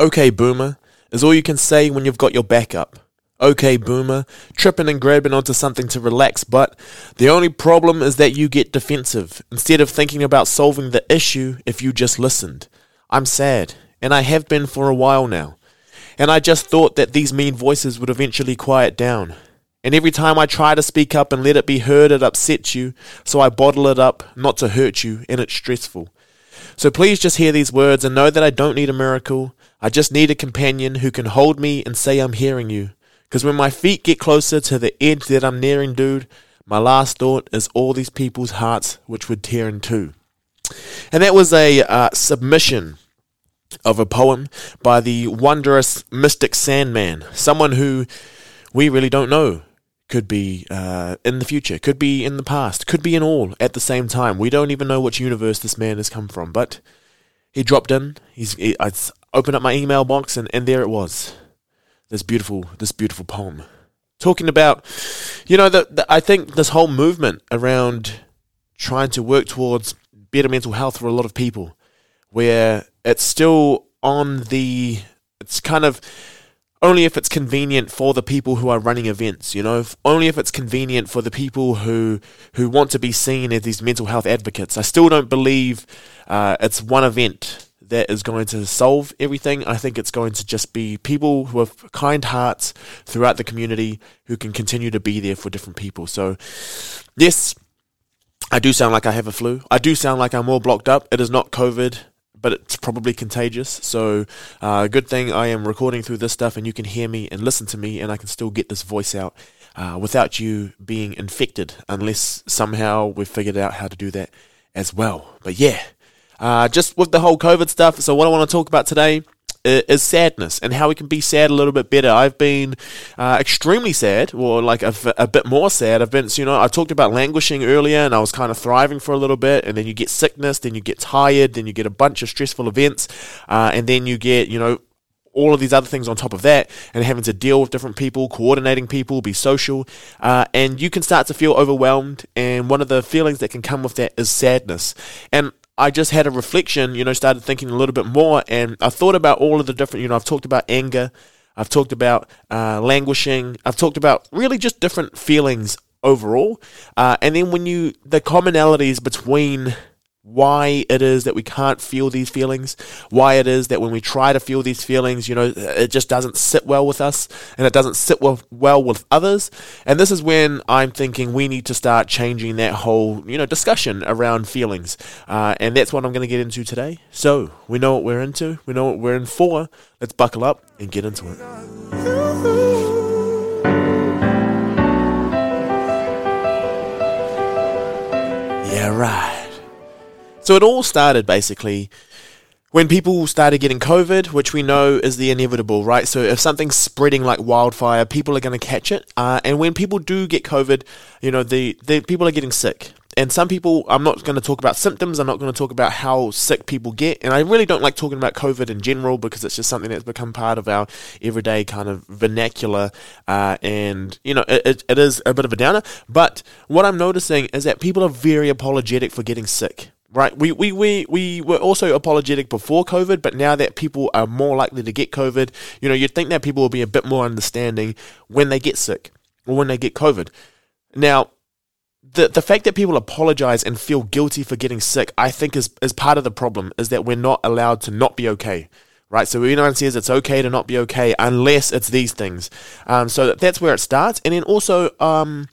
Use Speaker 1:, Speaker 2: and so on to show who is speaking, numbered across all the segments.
Speaker 1: Okay, boomer, is all you can say when you've got your back up. Okay, boomer, tripping and grabbing onto something to relax, but the only problem is that you get defensive instead of thinking about solving the issue if you just listened. I'm sad, and I have been for a while now. And I just thought that these mean voices would eventually quiet down. And every time I try to speak up and let it be heard, it upsets you, so I bottle it up, not to hurt you, and it's stressful. So please just hear these words and know that I don't need a miracle. I just need a companion who can hold me and say I'm hearing you. Because when my feet get closer to the edge that I'm nearing, dude, my last thought is all these people's hearts which would tear in two. And that was a uh, submission of a poem by the wondrous mystic Sandman, someone who we really don't know. Could be uh, in the future, could be in the past, could be in all at the same time. We don't even know which universe this man has come from, but he dropped in. He's he, I opened up my email box, and, and there it was. This beautiful this beautiful poem. Talking about you know that I think this whole movement around trying to work towards better mental health for a lot of people where it's still on the it's kind of only if it's convenient for the people who are running events you know if, only if it's convenient for the people who who want to be seen as these mental health advocates. I still don't believe uh, it's one event that is going to solve everything. I think it's going to just be people who have kind hearts throughout the community who can continue to be there for different people. So, yes, I do sound like I have a flu. I do sound like I'm all blocked up. It is not COVID. But it's probably contagious. So, uh, good thing I am recording through this stuff and you can hear me and listen to me, and I can still get this voice out uh, without you being infected, unless somehow we've figured out how to do that as well. But yeah, uh, just with the whole COVID stuff, so what I want to talk about today is sadness and how we can be sad a little bit better. I've been uh, extremely sad, or like a, a, bit more sad. I've been, you know, I talked about languishing earlier, and I was kind of thriving for a little bit, and then you get sickness, then you get tired, then you get a bunch of stressful events, uh, and then you get, you know, all of these other things on top of that, and having to deal with different people, coordinating people, be social, uh, and you can start to feel overwhelmed. And one of the feelings that can come with that is sadness. And I just had a reflection, you know, started thinking a little bit more, and I thought about all of the different, you know, I've talked about anger, I've talked about uh, languishing, I've talked about really just different feelings overall. Uh, and then when you, the commonalities between why it is that we can't feel these feelings, why it is that when we try to feel these feelings, you know, it just doesn't sit well with us and it doesn't sit well, well with others. And this is when I'm thinking we need to start changing that whole, you know, discussion around feelings. Uh, and that's what I'm going to get into today. So we know what we're into, we know what we're in for. Let's buckle up and get into it. Yeah, right. So it all started basically when people started getting COVID, which we know is the inevitable, right? So if something's spreading like wildfire, people are going to catch it. Uh, and when people do get COVID, you know, the, the people are getting sick. And some people, I'm not going to talk about symptoms. I'm not going to talk about how sick people get. And I really don't like talking about COVID in general because it's just something that's become part of our everyday kind of vernacular. Uh, and, you know, it, it is a bit of a downer. But what I'm noticing is that people are very apologetic for getting sick right? We, we, we, we were also apologetic before COVID, but now that people are more likely to get COVID, you know, you'd think that people will be a bit more understanding when they get sick or when they get COVID. Now, the the fact that people apologize and feel guilty for getting sick, I think is is part of the problem, is that we're not allowed to not be okay. Right, so everyone says it's okay to not be okay unless it's these things. Um, so that's where it starts, and then also, um,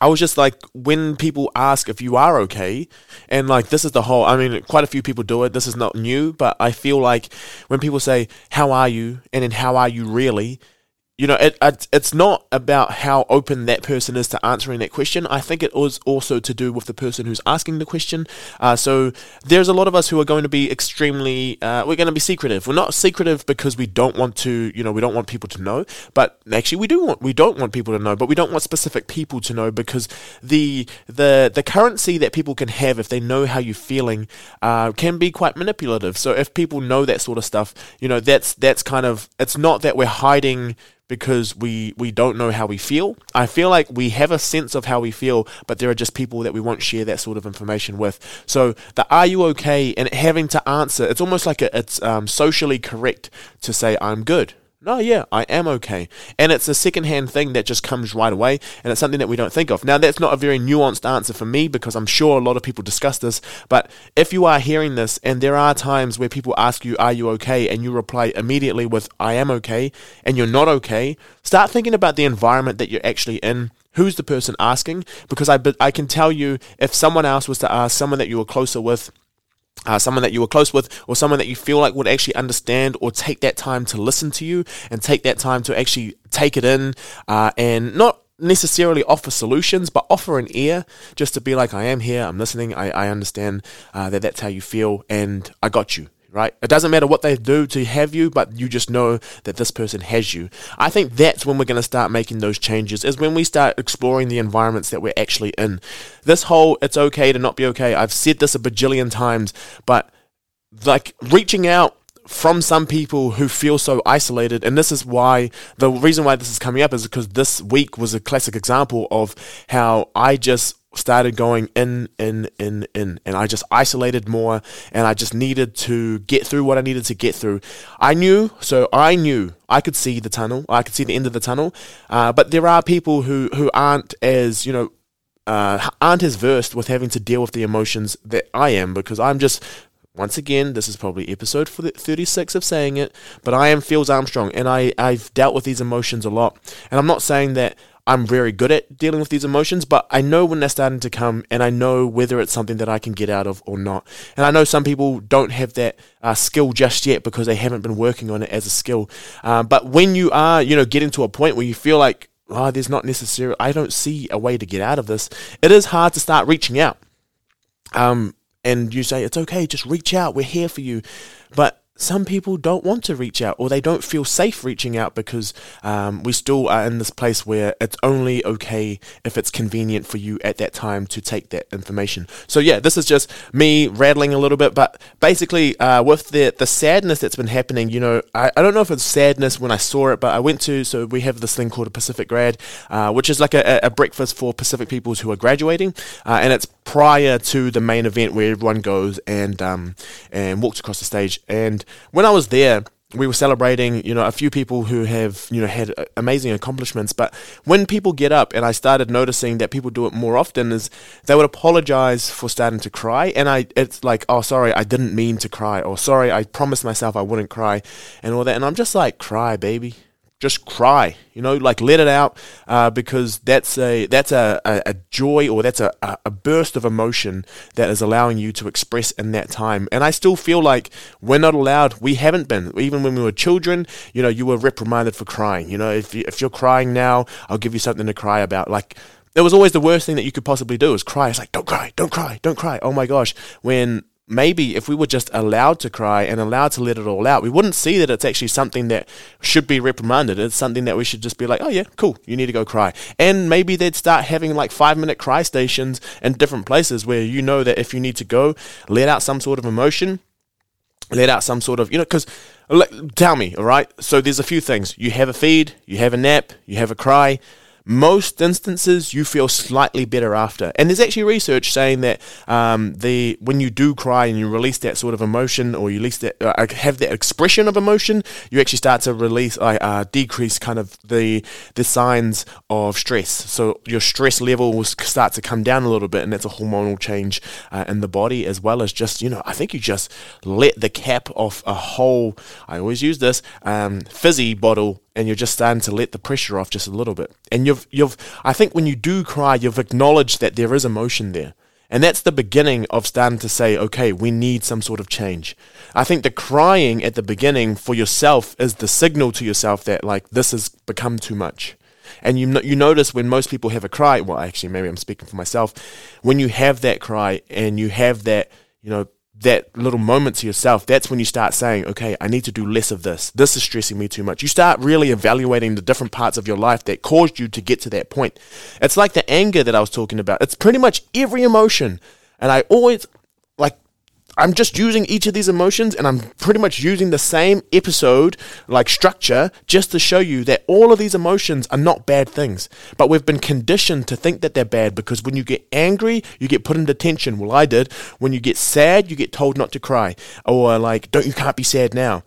Speaker 1: I was just like, when people ask if you are okay, and like this is the whole, I mean, quite a few people do it. This is not new, but I feel like when people say, How are you? and then how are you really? You know, it, it, it's not about how open that person is to answering that question. I think it was also to do with the person who's asking the question. Uh, so there's a lot of us who are going to be extremely, uh, we're going to be secretive. We're not secretive because we don't want to, you know, we don't want people to know. But actually, we do want, we don't want people to know. But we don't want specific people to know because the the the currency that people can have if they know how you're feeling uh, can be quite manipulative. So if people know that sort of stuff, you know, that's that's kind of, it's not that we're hiding because we we don't know how we feel. I feel like we have a sense of how we feel, but there are just people that we won't share that sort of information with. So the "Are you okay?" and having to answer, it's almost like a, it's um, socially correct to say "I'm good." No, yeah, I am okay. And it's a secondhand thing that just comes right away, and it's something that we don't think of. Now, that's not a very nuanced answer for me because I'm sure a lot of people discuss this, but if you are hearing this and there are times where people ask you, Are you okay? and you reply immediately with, I am okay, and you're not okay, start thinking about the environment that you're actually in. Who's the person asking? Because I, I can tell you, if someone else was to ask someone that you were closer with, uh, someone that you were close with, or someone that you feel like would actually understand or take that time to listen to you and take that time to actually take it in uh, and not necessarily offer solutions, but offer an ear just to be like, I am here, I'm listening, I, I understand uh, that that's how you feel, and I got you right? It doesn't matter what they do to have you, but you just know that this person has you. I think that's when we're going to start making those changes, is when we start exploring the environments that we're actually in. This whole it's okay to not be okay, I've said this a bajillion times, but like reaching out from some people who feel so isolated and this is why the reason why this is coming up is because this week was a classic example of how I just started going in, in, in, in, and I just isolated more, and I just needed to get through what I needed to get through. I knew, so I knew I could see the tunnel, I could see the end of the tunnel, uh, but there are people who who aren't as you know. Uh, aren't as versed with having to deal with the emotions that I am because I'm just once again, this is probably episode 36 of saying it, but I am Fields Armstrong and I, I've dealt with these emotions a lot. And I'm not saying that I'm very good at dealing with these emotions, but I know when they're starting to come and I know whether it's something that I can get out of or not. And I know some people don't have that uh, skill just yet because they haven't been working on it as a skill. Uh, but when you are, you know, getting to a point where you feel like, oh, there's not necessarily, I don't see a way to get out of this, it is hard to start reaching out. Um, and you say, it's okay, just reach out, we're here for you. But some people don't want to reach out or they don't feel safe reaching out because um, we still are in this place where it's only okay if it's convenient for you at that time to take that information. So yeah, this is just me rattling a little bit, but basically uh, with the the sadness that's been happening, you know, I, I don't know if it's sadness when I saw it, but I went to so we have this thing called a Pacific Grad, uh, which is like a, a, breakfast for Pacific peoples who are graduating, uh, and it's prior to the main event where everyone goes and um, and walks across the stage and when I was there, we were celebrating, you know, a few people who have, you know, had amazing accomplishments. But when people get up, and I started noticing that people do it more often, is they would apologize for starting to cry, and I, it's like, oh, sorry, I didn't mean to cry, or sorry, I promised myself I wouldn't cry, and all that. And I'm just like, cry, baby, just cry, you know, like let it out uh, because that's a that's a, a, a joy or that's a, a burst of emotion that is allowing you to express in that time. And I still feel like we're not allowed. We haven't been even when we were children. You know, you were reprimanded for crying. You know, if you, if you're crying now, I'll give you something to cry about. Like it was always the worst thing that you could possibly do is cry. It's like don't cry, don't cry, don't cry. Oh my gosh, when maybe if we were just allowed to cry and allowed to let it all out, we wouldn't see that it's actually something that should be reprimanded. It's something that we should just be like, oh yeah, cool, you need to go cry. And maybe they'd start having like five minute cry stations in different places where you know that if you need to go, let out some sort of emotion, let out some sort of, you know, because tell me, all right? So there's a few things. You have a feed, you have a nap, you have a cry most instances you feel slightly better after. And there's actually research saying that um, the when you do cry and you release that sort of emotion or you release that uh, have that expression of emotion, you actually start to release uh, uh, decrease kind of the the signs of stress. So your stress levels start to come down a little bit, and that's a hormonal change uh, in the body as well as just you know I think you just let the cap off a whole. I always use this um, fizzy bottle and you're just starting to let the pressure off just a little bit. And you've you've I think when you do cry, you've acknowledged that there is emotion there. And that's the beginning of starting to say, okay, we need some sort of change. I think the crying at the beginning for yourself is the signal to yourself that like this has become too much. And you you notice when most people have a cry, well actually maybe I'm speaking for myself, when you have that cry and you have that, you know, that little moment to yourself, that's when you start saying, okay, I need to do less of this. This is stressing me too much. You start really evaluating the different parts of your life that caused you to get to that point. It's like the anger that I was talking about. It's pretty much every emotion. And I always, I'm just using each of these emotions and I'm pretty much using the same episode like structure just to show you that all of these emotions are not bad things. But we've been conditioned to think that they're bad because when you get angry, you get put in detention. Well, I did. When you get sad, you get told not to cry. Or like, don't you can't be sad now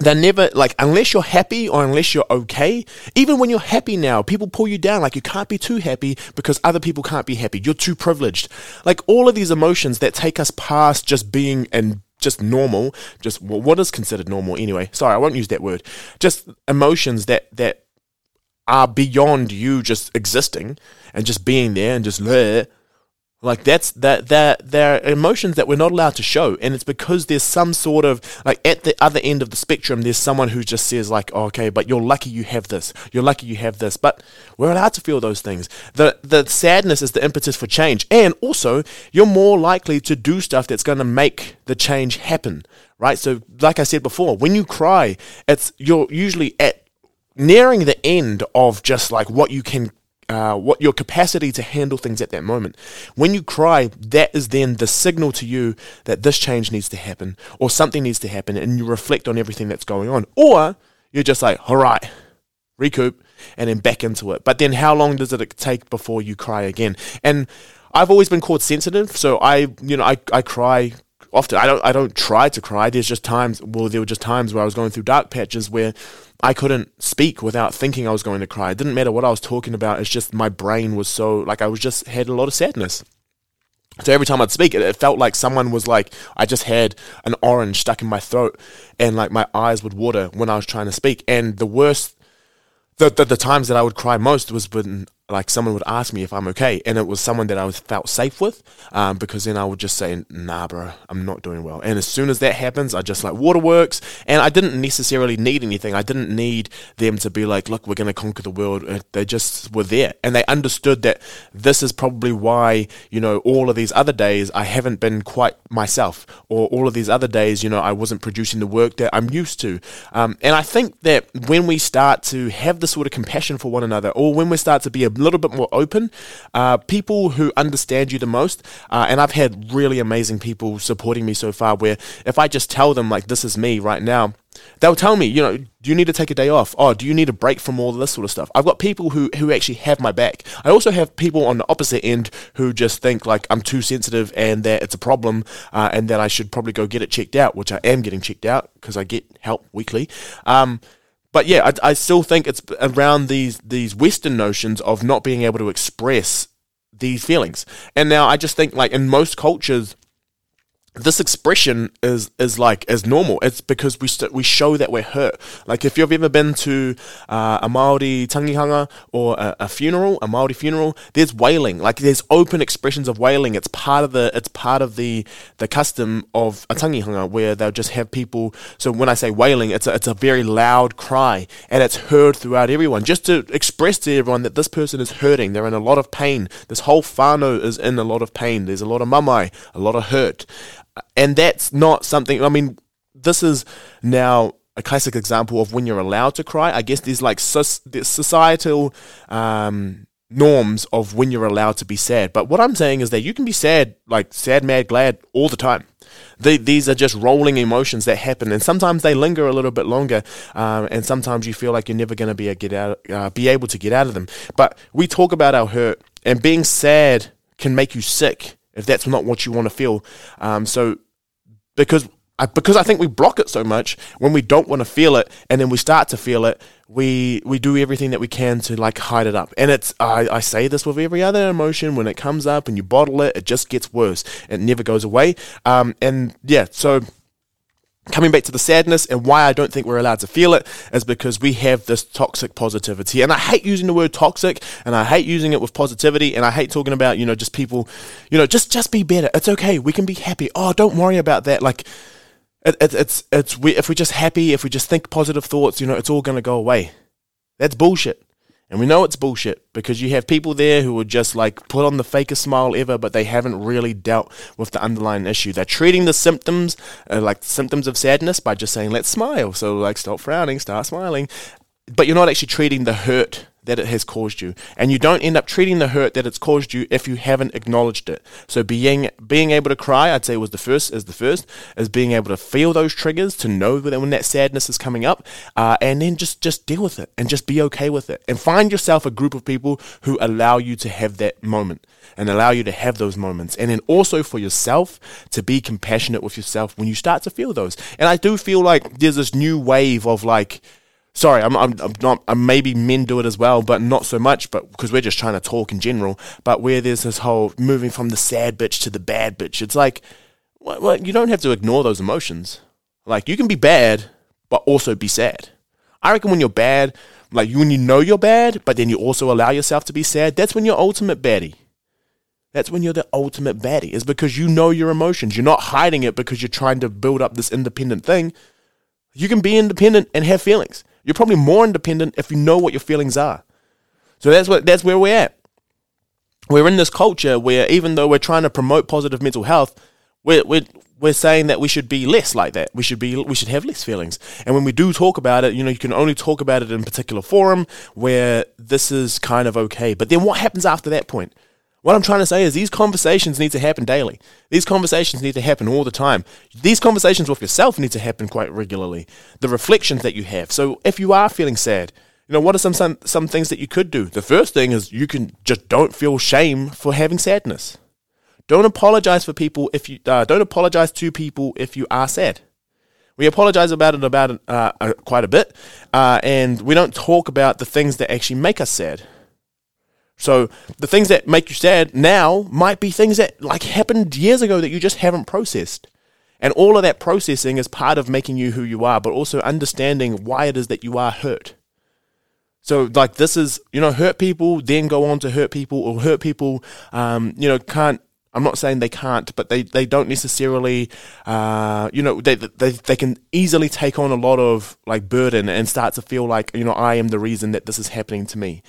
Speaker 1: they're never like unless you're happy or unless you're okay even when you're happy now people pull you down. Like you can't be too happy because other people can't be happy. You're too privileged. Like all of these emotions that take us past just being and just normal just well, what is considered normal anyway? Sorry i won't use that word. Just emotions that that are beyond you just existing and just being there and just bleh, like that's that that there are emotions that we're not allowed to show, and it's because there's some sort of like at the other end of the spectrum, there's someone who just says like, oh, okay, but you're lucky you have this, you're lucky you have this, but we're allowed to feel those things. The the sadness is the impetus for change, and also you're more likely to do stuff that's going to make the change happen, right? So, like I said before, when you cry, it's you're usually at nearing the end of just like what you can uh, what your capacity to handle things at that moment. When you cry, that is then the signal to you that this change needs to happen or something needs to happen, and you reflect on everything that's going on. Or you're just like, all right, recoup, and then back into it. But then how long does it take before you cry again? And I've always been called sensitive, so I, you know, I, I cry often. I don't I don't try to cry. There's just times. Well, there were just times where I was going through dark patches where I couldn't speak without thinking I was going to cry. It didn't matter what I was talking about. It's just my brain was so like I was just had a lot of sadness. So every time I'd speak, it, it, felt like someone was like, I just had an orange stuck in my throat, and like my eyes would water when I was trying to speak. And the worst, the, the, the times that I would cry most was when like someone would ask me if I'm okay, and it was someone that I was felt safe with, um, because then I would just say, "Nah, bro, I'm not doing well." And as soon as that happens, I just like waterworks, and I didn't necessarily need anything. I didn't need them to be like, "Look, we're gonna conquer the world." Uh, they just were there, and they understood that this is probably why you know all of these other days I haven't been quite myself, or all of these other days, you know, I wasn't producing the work that I'm used to. Um, and I think that when we start to have this sort of compassion for one another, or when we start to be a little bit more open. Uh, people who understand you the most, uh, and I've had really amazing people supporting me so far. Where if I just tell them like this is me right now, they'll tell me, you know, do you need to take a day off? Oh, do you need a break from all this sort of stuff? I've got people who, who actually have my back. I also have people on the opposite end who just think like I'm too sensitive and that it's a problem uh, and that I should probably go get it checked out, which I am getting checked out because I get help weekly. Um, but yeah, I, I still think it's around these these Western notions of not being able to express these feelings. And now I just think like in most cultures, this expression is is like as normal. It's because we st- we show that we're hurt. Like if you've ever been to uh, a Maori tangihanga or a, a, funeral, a Maori funeral, there's wailing. Like there's open expressions of wailing. It's part of the it's part of the the custom of a tangihanga where they'll just have people. So when I say wailing, it's a, it's a very loud cry and it's heard throughout everyone, just to express to everyone that this person is hurting. They're in a lot of pain. This whole whānau is in a lot of pain. There's a lot of mamae, a lot of hurt and that's not something. I mean, this is now a classic example of when you're allowed to cry. I guess there's like societal um, norms of when you're allowed to be sad. But what I'm saying is that you can be sad, like sad, mad, glad, all the time. These are just rolling emotions that happen, and sometimes they linger a little bit longer, um, and sometimes you feel like you're never going to be a get out, uh, be able to get out of them. But we talk about our hurt, and being sad can make you sick if that's not what you want to feel. Um, so because I, because I think we block it so much when we don't want to feel it, and then we start to feel it, we we do everything that we can to like hide it up. And it's I, I say this with every other emotion when it comes up and you bottle it, it just gets worse. It never goes away. Um, and yeah, so coming back to the sadness and why I don't think we're allowed to feel it is because we have this toxic positivity. And I hate using the word toxic and I hate using it with positivity and I hate talking about, you know, just people, you know, just just be better. It's okay. We can be happy. Oh, don't worry about that. Like it, it, it's it's we, if we're just happy, if we just think positive thoughts, you know, it's all going to go away. That's bullshit. And we know it's bullshit because you have people there who would just like put on the fakest smile ever, but they haven't really dealt with the underlying issue. They're treating the symptoms, uh, like symptoms of sadness, by just saying, let's smile. So, like, stop frowning, start smiling. But you're not actually treating the hurt that it has caused you. And you don't end up treating the hurt that it's caused you if you haven't acknowledged it. So being being able to cry, I'd say was the first is the first, is being able to feel those triggers, to know that when that sadness is coming up, uh, and then just just deal with it and just be okay with it. And find yourself a group of people who allow you to have that moment and allow you to have those moments. And then also for yourself to be compassionate with yourself when you start to feel those. And I do feel like there's this new wave of like sorry, I'm, I'm, I'm not, I'm maybe men do it as well, but not so much, but because we're just trying to talk in general, but where there's this whole moving from the sad bitch to the bad bitch, it's like, well, well, you don't have to ignore those emotions. Like, you can be bad, but also be sad. I reckon when you're bad, like when you know you're bad, but then you also allow yourself to be sad, that's when you're ultimate baddie. That's when you're the ultimate baddie, is because you know your emotions. You're not hiding it because you're trying to build up this independent thing. You can be independent and have feelings. You're probably more independent if you know what your feelings are. So that's what that's where we're at. We're in this culture where even though we're trying to promote positive mental health, we're we're we're saying that we should be less like that. We should be we should have less feelings. And when we do talk about it, you know, you can only talk about it in a particular forum where this is kind of okay. But then what happens after that point? What I'm trying to say is these conversations need to happen daily. These conversations need to happen all the time. These conversations with yourself need to happen quite regularly. The reflections that you have. So if you are feeling sad, you know, what are some, some some things that you could do? The first thing is you can just don't feel shame for having sadness. Don't apologize for people if you uh, don't apologize to people if you are sad. We apologize about it about uh, uh, quite a bit, uh, and we don't talk about the things that actually make us sad. So the things that make you sad now might be things that like happened years ago that you just haven't processed. And all of that processing is part of making you who you are, but also understanding why it is that you are hurt. So like this is, you know, hurt people then go on to hurt people or hurt people, um, you know, can't I'm not saying they can't, but they, they don't necessarily, uh, you know, they, they, they can easily take on a lot of like burden and start to feel like, you know, I am the reason that this is happening to me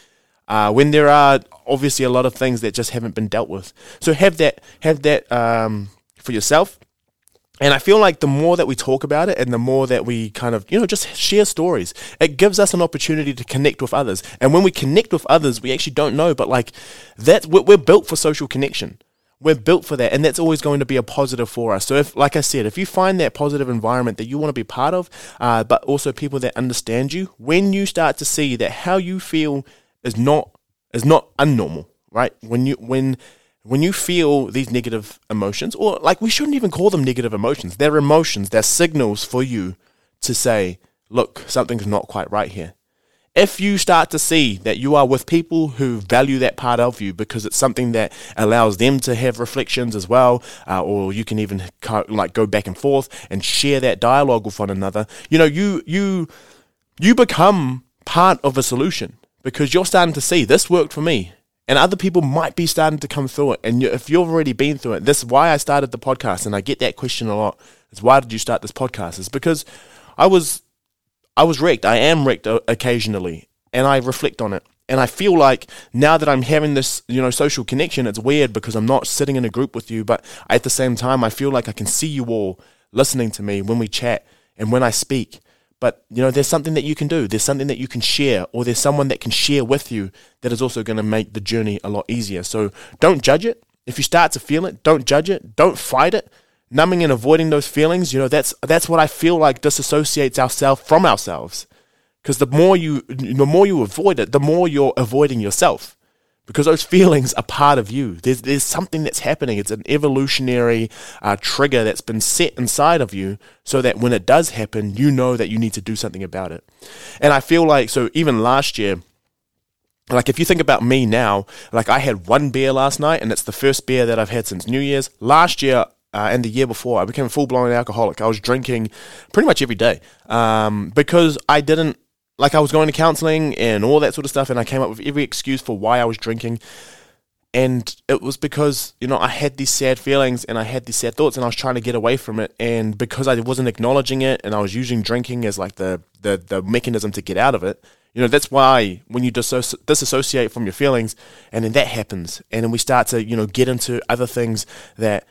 Speaker 1: uh, when there are obviously a lot of things that just haven't been dealt with. So have that have that um, for yourself. And I feel like the more that we talk about it and the more that we kind of, you know, just share stories, it gives us an opportunity to connect with others. And when we connect with others, we actually don't know, but like that, we're built for social connection. We're built for that, and that's always going to be a positive for us. So, if, like I said, if you find that positive environment that you want to be part of, uh, but also people that understand you, when you start to see that how you feel is not is not unnormal, right? When you when when you feel these negative emotions, or like we shouldn't even call them negative emotions, they're emotions, they're signals for you to say, look, something's not quite right here. If you start to see that you are with people who value that part of you because it's something that allows them to have reflections as well, uh, or you can even like go back and forth and share that dialogue with one another, you know, you you you become part of a solution because you're starting to see this worked for me and other people might be starting to come through it. And if you've already been through it, this is why I started the podcast. And I get that question a lot. Is why did you start this podcast? It's because I was, I was wrecked. I am wrecked occasionally, and I reflect on it. And I feel like now that I'm having this, you know, social connection, it's weird because I'm not sitting in a group with you, but at the same time, I feel like I can see you all listening to me when we chat and when I speak. But you know, there's something that you can do. There's something that you can share, or there's someone that can share with you that is also going to make the journey a lot easier. So don't judge it. If you start to feel it, don't judge it. Don't fight it. Numbing and avoiding those feelings, you know, that's that's what I feel like disassociates ourselves from ourselves. Because the more you the more you avoid it, the more you're avoiding yourself because those feelings are part of you. There's, there's something that's happening. It's an evolutionary uh, trigger that's been set inside of you so that when it does happen, you know that you need to do something about it. And I feel like, so even last year, like if you think about me now, like I had one beer last night and it's the first beer that I've had since New Year's. Last year, uh, and the year before, I became a full blown alcoholic. I was drinking pretty much every day um, because I didn't like I was going to counseling and all that sort of stuff, and I came up with every excuse for why I was drinking. And it was because, you know, I had these sad feelings and I had these sad thoughts and I was trying to get away from it. And because I wasn't acknowledging it and I was using drinking as like the, the, the mechanism to get out of it, you know, that's why when you disassociate from your feelings and then that happens, and then we start to, you know, get into other things that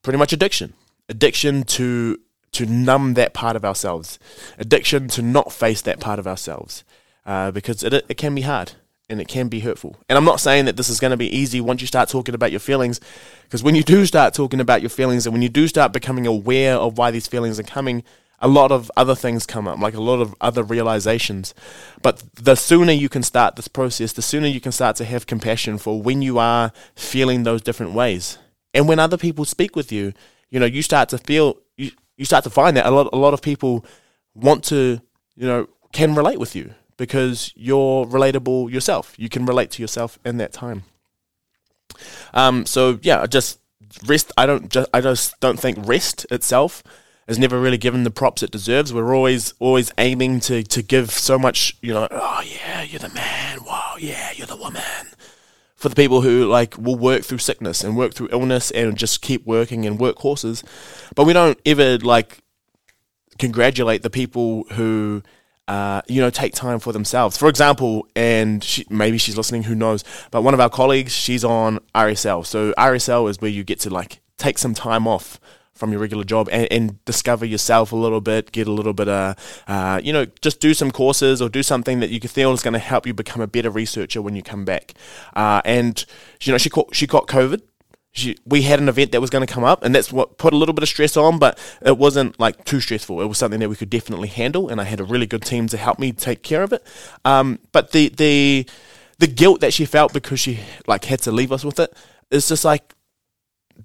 Speaker 1: pretty much addiction. Addiction to to numb that part of ourselves, addiction to not face that part of ourselves.
Speaker 2: uh, because it it can be hard and it can be hurtful. And I'm not saying that this is going to be easy once you start talking about your feelings, because when you do start talking about your feelings and when you do start becoming aware of why these feelings are coming, a lot of other things come up, like a lot of other realizations. But the sooner you can start this process, the sooner you can start to have compassion for when you are feeling those different ways. And when other people speak with you, you know, you start to feel, you, start to find that a lot, a lot of people want to, you know, can relate with you because you're relatable yourself. You can relate to yourself in that time. Um, so yeah, just rest. I don't just I just don't think rest itself is never really given the props it deserves. We're always always aiming to to give so much. You know, oh yeah, you're the man. Wow, yeah, you're the woman. For the people who like will work through sickness and work through illness and just keep working and work horses, but we don't ever like congratulate the people who uh, you know, take time for themselves. For example, and she, maybe she's listening, who knows? But one of our colleagues, she's on RSL. So RSL is where you get to like take some time off from your regular job and, and discover yourself a little bit, get a little bit of, uh, you know, just do some courses or do something that you feel is going to help you become a better researcher when you come back. Uh, and you know, she caught she got COVID she, we had an event that was going to come up, and that's what put a little bit of stress on, but it wasn't like too stressful. It was something that we could definitely handle, and I had a really good team to help me take care of it. Um, but the the the guilt that she felt because she like had to leave us with it is just like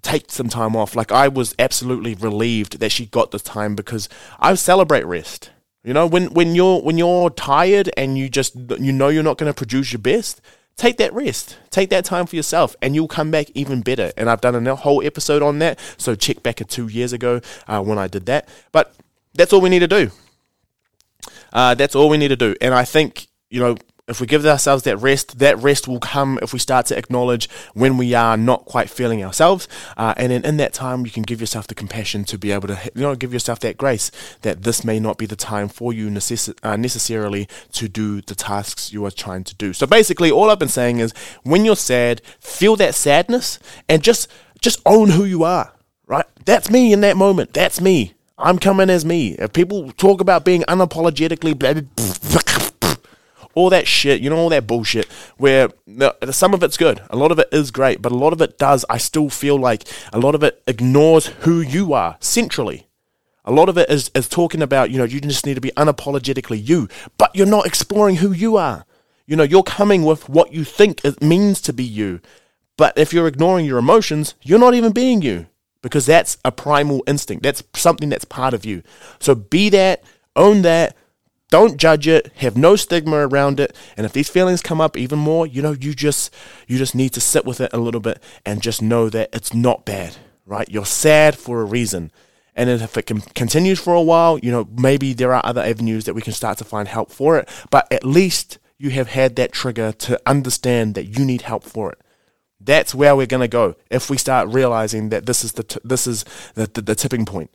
Speaker 2: take some time off. Like I was absolutely relieved that she got the time because I celebrate rest. You know, when when you're when you're tired and you just you know you're not going to produce your best, take that rest, take that time for yourself, and you'll come back even better. And I've done a whole episode on that, so check back at two years ago uh, when I did that. But that's all we need to do. Uh, that's all we need to do. And I think, you know, if we give ourselves that rest, that rest will come if we start to acknowledge when we are not quite feeling ourselves. Uh, and then in that time, you can give yourself the compassion to be able to, you know, give yourself that grace that this may not be the time for you necess- uh, necessarily to do the tasks you are trying to do. So basically, all I've been saying is when you're sad, feel that sadness and just just own who you are. Right? That's me in that moment. That's me. I'm coming as me. If people talk about being unapologetically blah, blah, blah, all that shit, you know, all that bullshit, where some of it's good, a lot of it is great, but a lot of it does, I still feel like a lot of it ignores who you are centrally. A lot of it is, is talking about, you know, you just need to be unapologetically you, but you're not exploring who you are. You know, you're coming with what you think it means to be you. But if you're ignoring your emotions, you're not even being you because that's a primal instinct. That's something that's part of you. So be that, own that, don't judge it. Have no stigma around it. And if these feelings come up even more you know you just you just need to sit with it a little bit and just know that it's not bad right? You're sad for a reason. And if it can continues for a while you know maybe there are other avenues that we can start to find help for it. But at least you have had that trigger to understand that you need help for it. That's where we're going to go if we start realizing that this is the t- this is the, the, the tipping point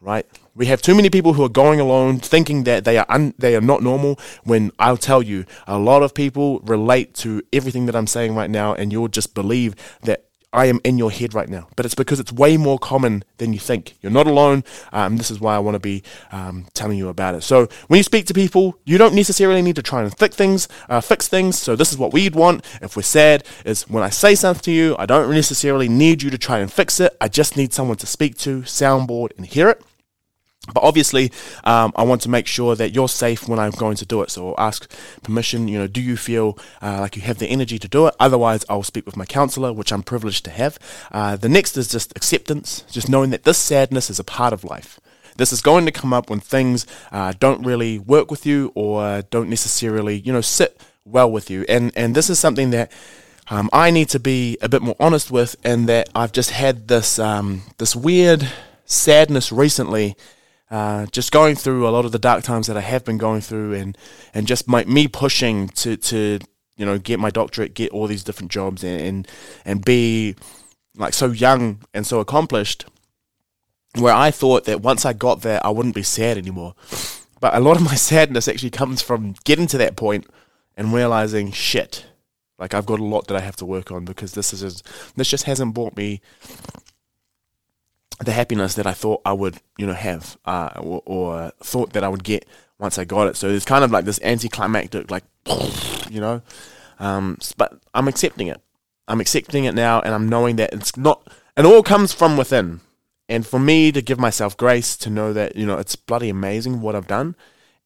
Speaker 2: right? We have too many people who are going alone thinking that they are un- they are not normal when I'll tell you a lot of people relate to everything that I'm saying right now and you'll just believe that I am in your head right now. But it's because it's way more common than you think. You're not alone. Um, this is why I want to be um, telling you about it. So when you speak to people, you don't necessarily need to try and fix things. Uh, fix things. So this is what we'd want. If we're sad, is when I say something to you, I don't necessarily need you to try and fix it. I just need someone to speak to, soundboard, and hear it. But obviously, um, I want to make sure that you're safe when I'm going to do it. So I'll ask permission. You know, do you feel uh, like you have the energy to do it? Otherwise, I'll speak with my counselor, which I'm privileged to have. Uh, the next is just acceptance, just knowing that this sadness is a part of life. This is going to come up when things uh, don't really work with you or don't necessarily, you know, sit well with you. And and this is something that. Um, I need to be a bit more honest with, and that I've just had this um, this weird sadness recently uh, just going through a lot of the dark times that I have been going through, and and just my, me pushing to to you know get my doctorate, get all these different jobs, and and, and be like so young and so accomplished, where I thought that once I got there, I wouldn't be sad anymore. But a lot of my sadness actually comes from getting to that point and realizing shit. Like I've got a lot that I have to work on because this is this just hasn't brought me the happiness that I thought I would, you know, have, uh, or, or, thought that I would get once I got it. So it's kind of like this anticlimactic, like, you know. Um, but I'm accepting it. I'm accepting it now, and I'm knowing that it's not. It all comes from within. And for me to give myself grace to know that you know it's bloody amazing what I've done,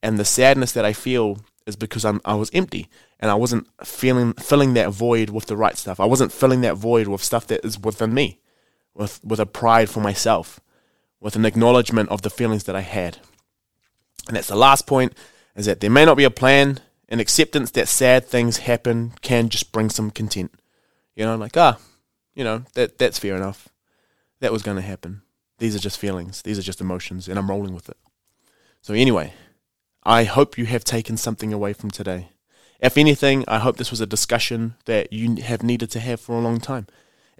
Speaker 2: and the sadness that I feel is because I'm I was empty and I wasn't feeling filling that void with the right stuff. I wasn't filling that void with stuff that is within me, with with a pride for myself, with an acknowledgement of the feelings that I had. And that's the last point is that there may not be a plan, an acceptance that sad things happen can just bring some content. You know, like ah, you know that that's fair enough. That was going to happen. These are just feelings. These are just emotions, and I'm rolling with it. So anyway, I hope you have taken something away from today. If anything, I hope this was a discussion that you have needed to have for a long time.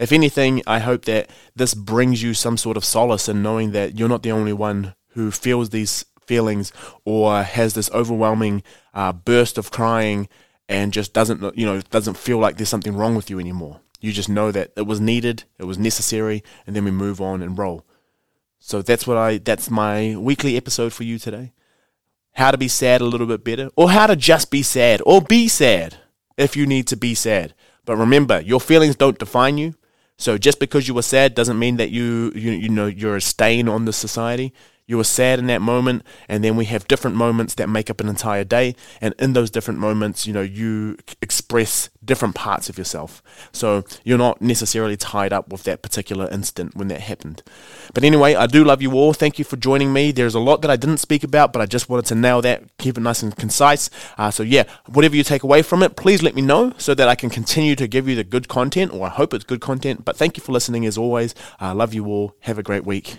Speaker 2: If anything, I hope that this brings you some sort of solace in knowing that you're not the only one who feels these feelings or has this overwhelming uh, burst of crying and just doesn't you know doesn't feel like there's something wrong with you anymore. You just know that it was needed, it was necessary, and then we move on and roll. So that's what I that's my weekly episode for you today how to be sad a little bit better, or how to just be sad, or be sad if you need to be sad. But remember, your feelings don't define you. So just because you were sad doesn't mean that you you you know you're a stain on the society you were sad in that moment and then we have different moments that make up an entire day. And in those different moments you know you express different parts of yourself. So you're not necessarily tied up with that particular instant when that happened. But anyway i do love you all. Thank you for joining me. There's a lot that i didn't speak about but i just wanted to nail that keep it nice and concise. Uh, so yeah whatever you take away from it please let me know so that i can continue to give you the good content or i hope it's good content. But thank you for listening as always. I uh, love you all. Have a great week